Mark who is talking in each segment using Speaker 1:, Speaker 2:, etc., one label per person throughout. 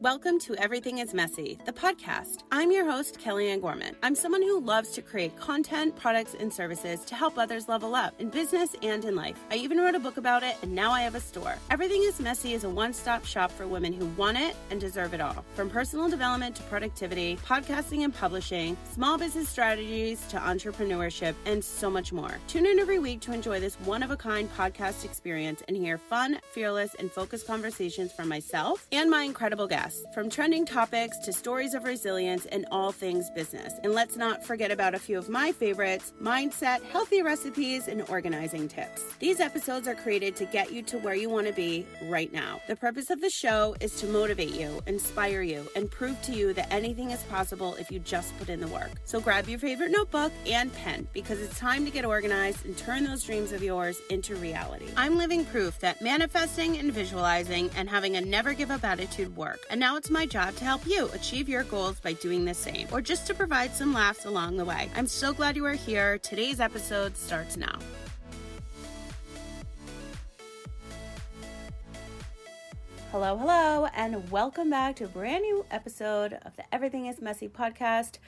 Speaker 1: Welcome to Everything is Messy, the podcast. I'm your host, Kellyanne Gorman. I'm someone who loves to create content, products, and services to help others level up in business and in life. I even wrote a book about it, and now I have a store. Everything is Messy is a one stop shop for women who want it and deserve it all. From personal development to productivity, podcasting and publishing, small business strategies to entrepreneurship, and so much more. Tune in every week to enjoy this one of a kind podcast experience and hear fun, fearless, and focused conversations from myself and my incredible guests from trending topics to stories of resilience and all things business. And let's not forget about a few of my favorites mindset, healthy recipes, and organizing tips. These episodes are created to get you to where you want to be right now. The purpose of the show is to motivate you, inspire you, and prove to you that anything is possible if you just put in the work. So grab your favorite notebook and pen because it's time to get organized and turn those dreams of yours into reality. I'm living proof that manifesting and visualizing and having a never give up attitude work. And now it's my job to help you achieve your goals by doing the same, or just to provide some laughs along the way. I'm so glad you are here. Today's episode starts now. Hello, hello, and welcome back to a brand new episode of the Everything is Messy podcast.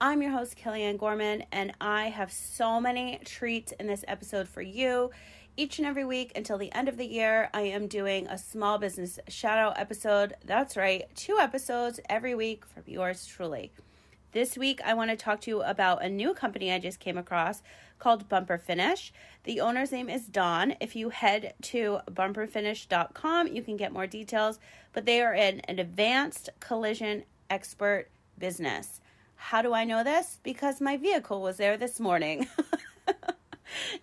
Speaker 1: I'm your host, Kellyanne Gorman, and I have so many treats in this episode for you each and every week until the end of the year, I am doing a small business shout out episode. That's right, two episodes every week from yours truly. This week, I want to talk to you about a new company I just came across called Bumper Finish. The owner's name is Don. If you head to bumperfinish.com, you can get more details, but they are an, an advanced collision expert business. How do I know this? Because my vehicle was there this morning.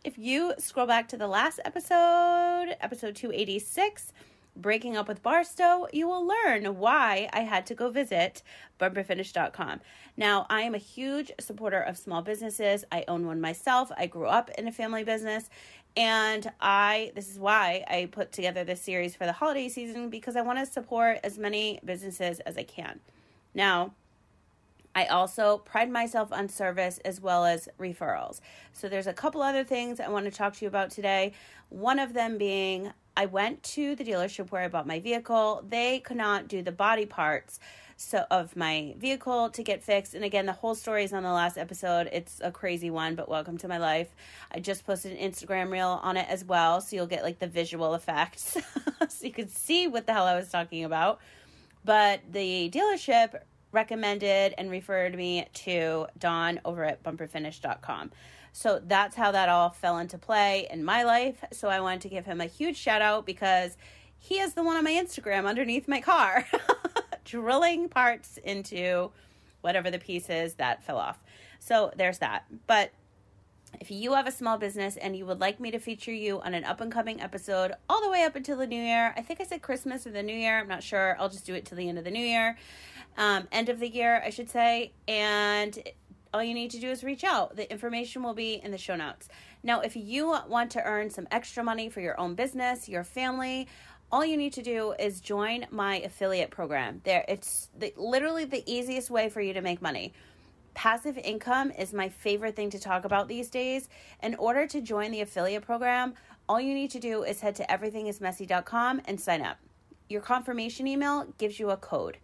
Speaker 1: if you scroll back to the last episode, episode 286, Breaking Up with Barstow, you will learn why I had to go visit bumperfinish.com. Now, I am a huge supporter of small businesses. I own one myself. I grew up in a family business. And I, this is why I put together this series for the holiday season because I want to support as many businesses as I can. Now, I also pride myself on service as well as referrals. So there's a couple other things I want to talk to you about today. One of them being I went to the dealership where I bought my vehicle. They could not do the body parts so of my vehicle to get fixed. And again, the whole story is on the last episode. It's a crazy one, but welcome to my life. I just posted an Instagram reel on it as well, so you'll get like the visual effects so you can see what the hell I was talking about. But the dealership recommended and referred me to Don over at bumperfinish.com. So that's how that all fell into play in my life. So I wanted to give him a huge shout out because he is the one on my Instagram underneath my car, drilling parts into whatever the piece is that fell off. So there's that. But if you have a small business and you would like me to feature you on an up and coming episode all the way up until the new year, I think I said Christmas or the new year. I'm not sure. I'll just do it till the end of the new year um, end of the year, I should say. And all you need to do is reach out. The information will be in the show notes. Now, if you want to earn some extra money for your own business, your family, all you need to do is join my affiliate program. There, it's the, literally the easiest way for you to make money. Passive income is my favorite thing to talk about these days. In order to join the affiliate program, all you need to do is head to everythingismessy.com and sign up. Your confirmation email gives you a code.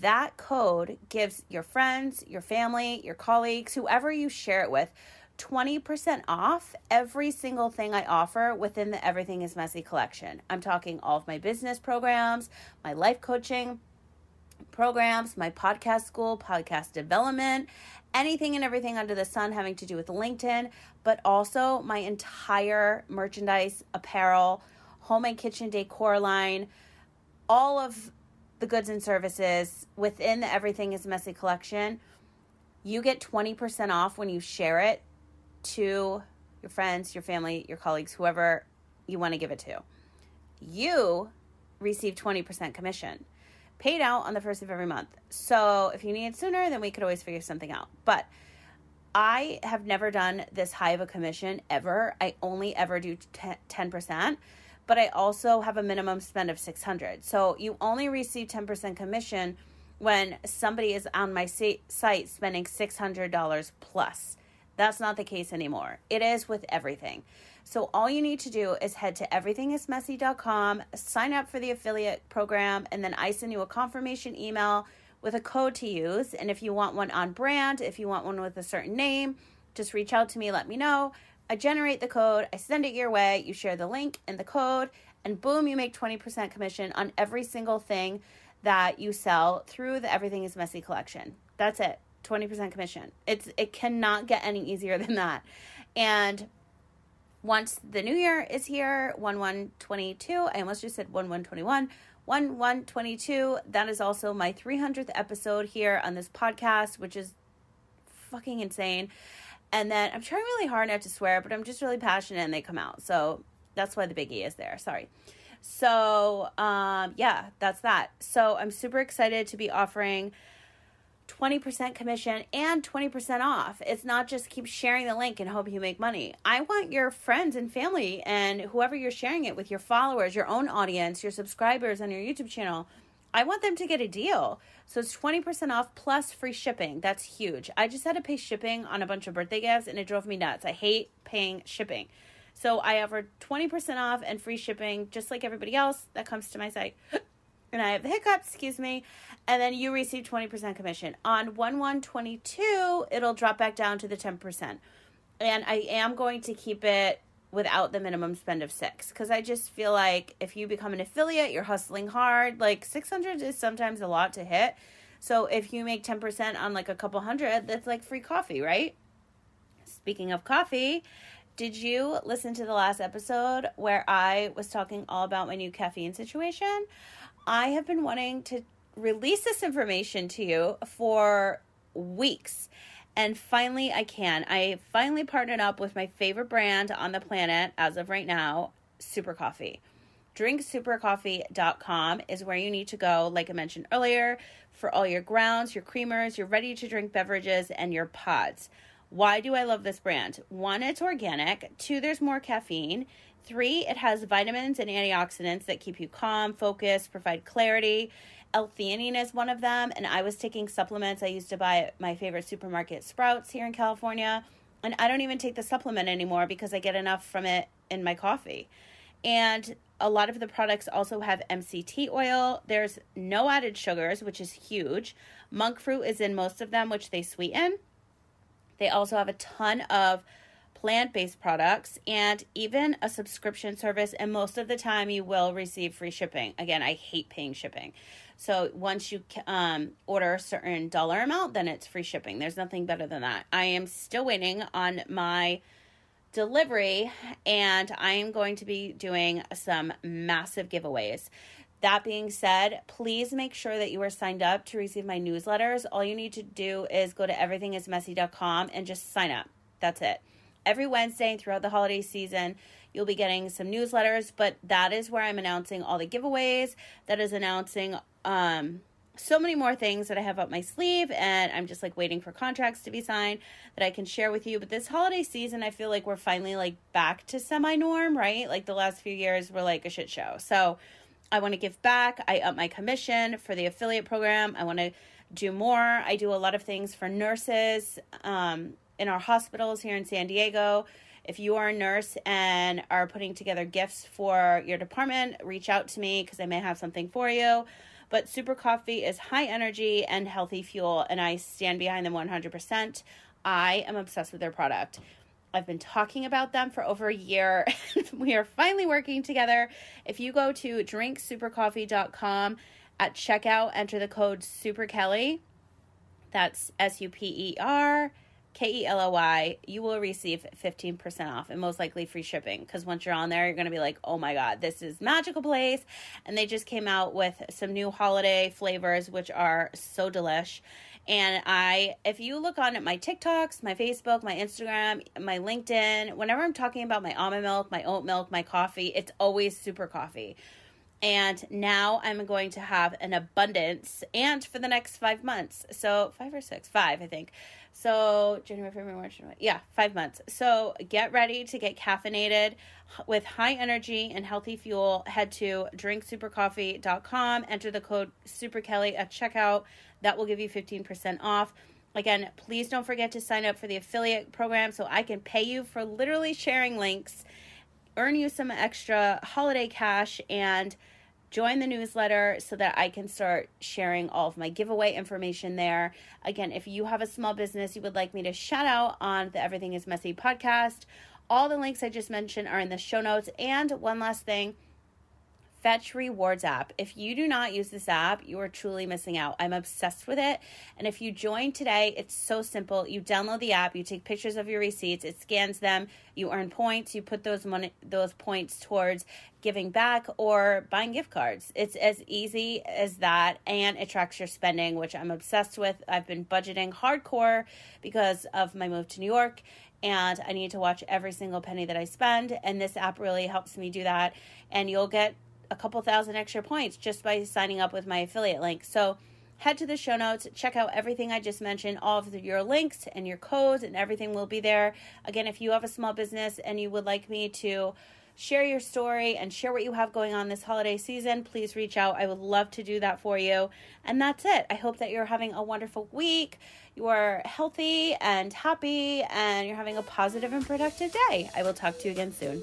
Speaker 1: That code gives your friends, your family, your colleagues, whoever you share it with, 20% off every single thing I offer within the Everything is Messy collection. I'm talking all of my business programs, my life coaching programs, my podcast school, podcast development, anything and everything under the sun having to do with LinkedIn, but also my entire merchandise, apparel, home and kitchen decor line, all of the goods and services within the Everything is Messy collection, you get 20% off when you share it to your friends, your family, your colleagues, whoever you want to give it to. You receive 20% commission paid out on the first of every month. So if you need it sooner, then we could always figure something out. But I have never done this high of a commission ever. I only ever do 10% but I also have a minimum spend of 600. So you only receive 10% commission when somebody is on my site spending $600 plus. That's not the case anymore. It is with everything. So all you need to do is head to everythingismessy.com, sign up for the affiliate program, and then I send you a confirmation email with a code to use. And if you want one on brand, if you want one with a certain name, just reach out to me, let me know. I generate the code, I send it your way, you share the link and the code, and boom, you make 20% commission on every single thing that you sell through the Everything is Messy collection. That's it. 20% commission. It's it cannot get any easier than that. And once the new year is here, 1 1 22, I almost just said 1 1 21. 1 1 22, that is also my 300th episode here on this podcast, which is fucking insane. And then I'm trying really hard not to swear, but I'm just really passionate and they come out. So that's why the biggie is there. Sorry. So, um, yeah, that's that. So I'm super excited to be offering 20% commission and 20% off. It's not just keep sharing the link and hope you make money. I want your friends and family and whoever you're sharing it with, your followers, your own audience, your subscribers on your YouTube channel. I want them to get a deal. So it's 20% off plus free shipping. That's huge. I just had to pay shipping on a bunch of birthday gifts and it drove me nuts. I hate paying shipping. So I offer 20% off and free shipping just like everybody else that comes to my site. And I have the hiccups, excuse me, and then you receive 20% commission. On 1122, it'll drop back down to the 10%. And I am going to keep it without the minimum spend of 6 cuz I just feel like if you become an affiliate, you're hustling hard. Like 600 is sometimes a lot to hit. So if you make 10% on like a couple hundred, that's like free coffee, right? Speaking of coffee, did you listen to the last episode where I was talking all about my new caffeine situation? I have been wanting to release this information to you for weeks. And finally, I can. I finally partnered up with my favorite brand on the planet as of right now, Super Coffee. DrinkSuperCoffee.com is where you need to go, like I mentioned earlier, for all your grounds, your creamers, your ready to drink beverages, and your pods. Why do I love this brand? One, it's organic. Two, there's more caffeine. Three, it has vitamins and antioxidants that keep you calm, focused, provide clarity. L-theanine is one of them, and I was taking supplements I used to buy at my favorite supermarket, Sprouts, here in California, and I don't even take the supplement anymore because I get enough from it in my coffee. And a lot of the products also have MCT oil. There's no added sugars, which is huge. Monk fruit is in most of them, which they sweeten. They also have a ton of plant based products, and even a subscription service. And most of the time, you will receive free shipping. Again, I hate paying shipping. So once you um, order a certain dollar amount, then it's free shipping. There's nothing better than that. I am still waiting on my delivery, and I am going to be doing some massive giveaways. That being said, please make sure that you are signed up to receive my newsletters. All you need to do is go to everythingismessy.com and just sign up. That's it every Wednesday throughout the holiday season. You'll be getting some newsletters, but that is where I'm announcing all the giveaways. That is announcing um, so many more things that I have up my sleeve, and I'm just like waiting for contracts to be signed that I can share with you. But this holiday season, I feel like we're finally like back to semi norm, right? Like the last few years were like a shit show. So I want to give back. I up my commission for the affiliate program. I want to do more. I do a lot of things for nurses. Um, in our hospitals here in San Diego. If you are a nurse and are putting together gifts for your department, reach out to me because I may have something for you. But Super Coffee is high energy and healthy fuel, and I stand behind them 100%. I am obsessed with their product. I've been talking about them for over a year. we are finally working together. If you go to drinksupercoffee.com at checkout, enter the code SUPERKELLY. That's S U P E R K E L O Y, you will receive 15% off and most likely free shipping. Because once you're on there, you're going to be like, oh my God, this is magical place. And they just came out with some new holiday flavors, which are so delish. And I, if you look on at my TikToks, my Facebook, my Instagram, my LinkedIn, whenever I'm talking about my almond milk, my oat milk, my coffee, it's always super coffee. And now I'm going to have an abundance and for the next five months. So, five or six, five, I think. So January, February, March, January. yeah, five months. So get ready to get caffeinated with high energy and healthy fuel. Head to drinksupercoffee.com. Enter the code SuperKelly at checkout. That will give you 15% off. Again, please don't forget to sign up for the affiliate program so I can pay you for literally sharing links earn you some extra holiday cash and join the newsletter so that I can start sharing all of my giveaway information there. Again, if you have a small business you would like me to shout out on the Everything is Messy podcast, all the links I just mentioned are in the show notes. And one last thing, Fetch Rewards app. If you do not use this app, you are truly missing out. I'm obsessed with it. And if you join today, it's so simple. You download the app, you take pictures of your receipts, it scans them, you earn points, you put those money those points towards giving back or buying gift cards. It's as easy as that and it tracks your spending, which I'm obsessed with. I've been budgeting hardcore because of my move to New York and I need to watch every single penny that I spend and this app really helps me do that and you'll get a couple thousand extra points just by signing up with my affiliate link. So head to the show notes, check out everything I just mentioned. All of the, your links and your codes and everything will be there. Again, if you have a small business and you would like me to share your story and share what you have going on this holiday season, please reach out. I would love to do that for you. And that's it. I hope that you're having a wonderful week. You are healthy and happy, and you're having a positive and productive day. I will talk to you again soon.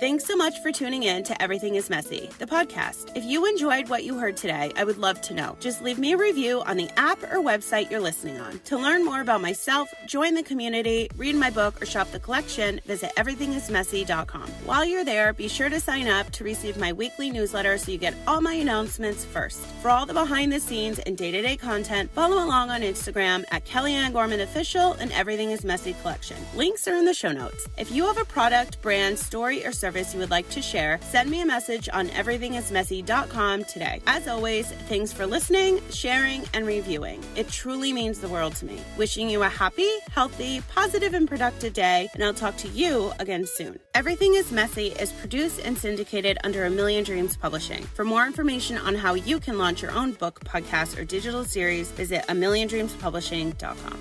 Speaker 1: Thanks so much for tuning in to Everything is Messy, the podcast. If you enjoyed what you heard today, I would love to know. Just leave me a review on the app or website you're listening on. To learn more about myself, join the community, read my book, or shop the collection, visit everythingismessy.com. While you're there, be sure to sign up to receive my weekly newsletter so you get all my announcements first. For all the behind the scenes and day to day content, follow along on Instagram at Kellyanne Gorman Official and Everything is Messy Collection. Links are in the show notes. If you have a product, brand, story, or service you would like to share, send me a message on everythingismessy.com today. As always, thanks for listening, sharing, and reviewing. It truly means the world to me. Wishing you a happy, healthy, positive, and productive day, and I'll talk to you again soon. Everything is Messy is produced and syndicated under A Million Dreams Publishing. For more information on how you can launch your own book, podcast, or digital series, visit a million dreams milliondreamspublishing.com.